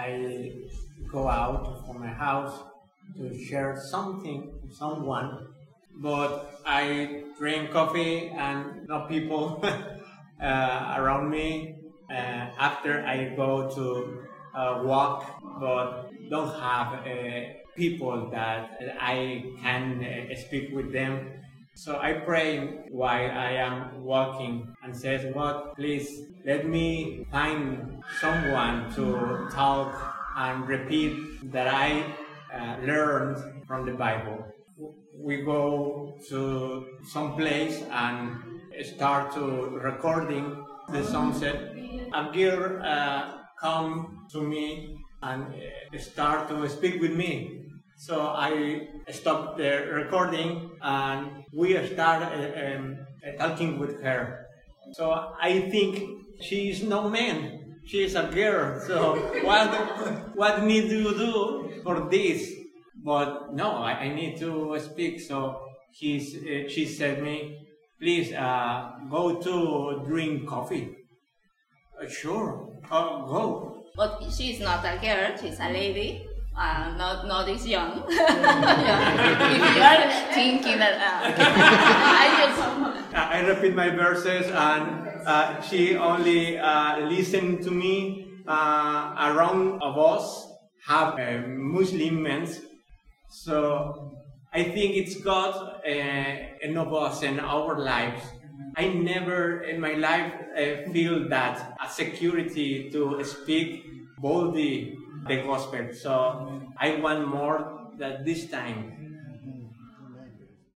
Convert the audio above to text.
I go out from my house to share something with someone, but I drink coffee and no people uh, around me. Uh, after I go to uh, walk, but don't have uh, people that I can uh, speak with them. So I pray while I am walking and says, God, please let me find someone to talk and repeat that I uh, learned from the Bible. We go to some place and start to recording the sunset. A girl uh, come to me and uh, start to speak with me. So I stopped the recording and we start uh, um, talking with her. So I think she is no man. She is a girl. So what what need to do for this? But no, I, I need to speak. So he's, uh, she said me, please uh, go to drink coffee. Uh, sure, uh, go. But she's not a girl, she's a lady. Uh, not not this young. if you are thinking that uh, I just Uh, I repeat my verses, and uh, she only uh, listened to me. Uh, around of us have uh, Muslim men, so I think it's God uh, in of us in our lives. I never in my life uh, feel that a security to speak boldly the gospel. So I want more that this time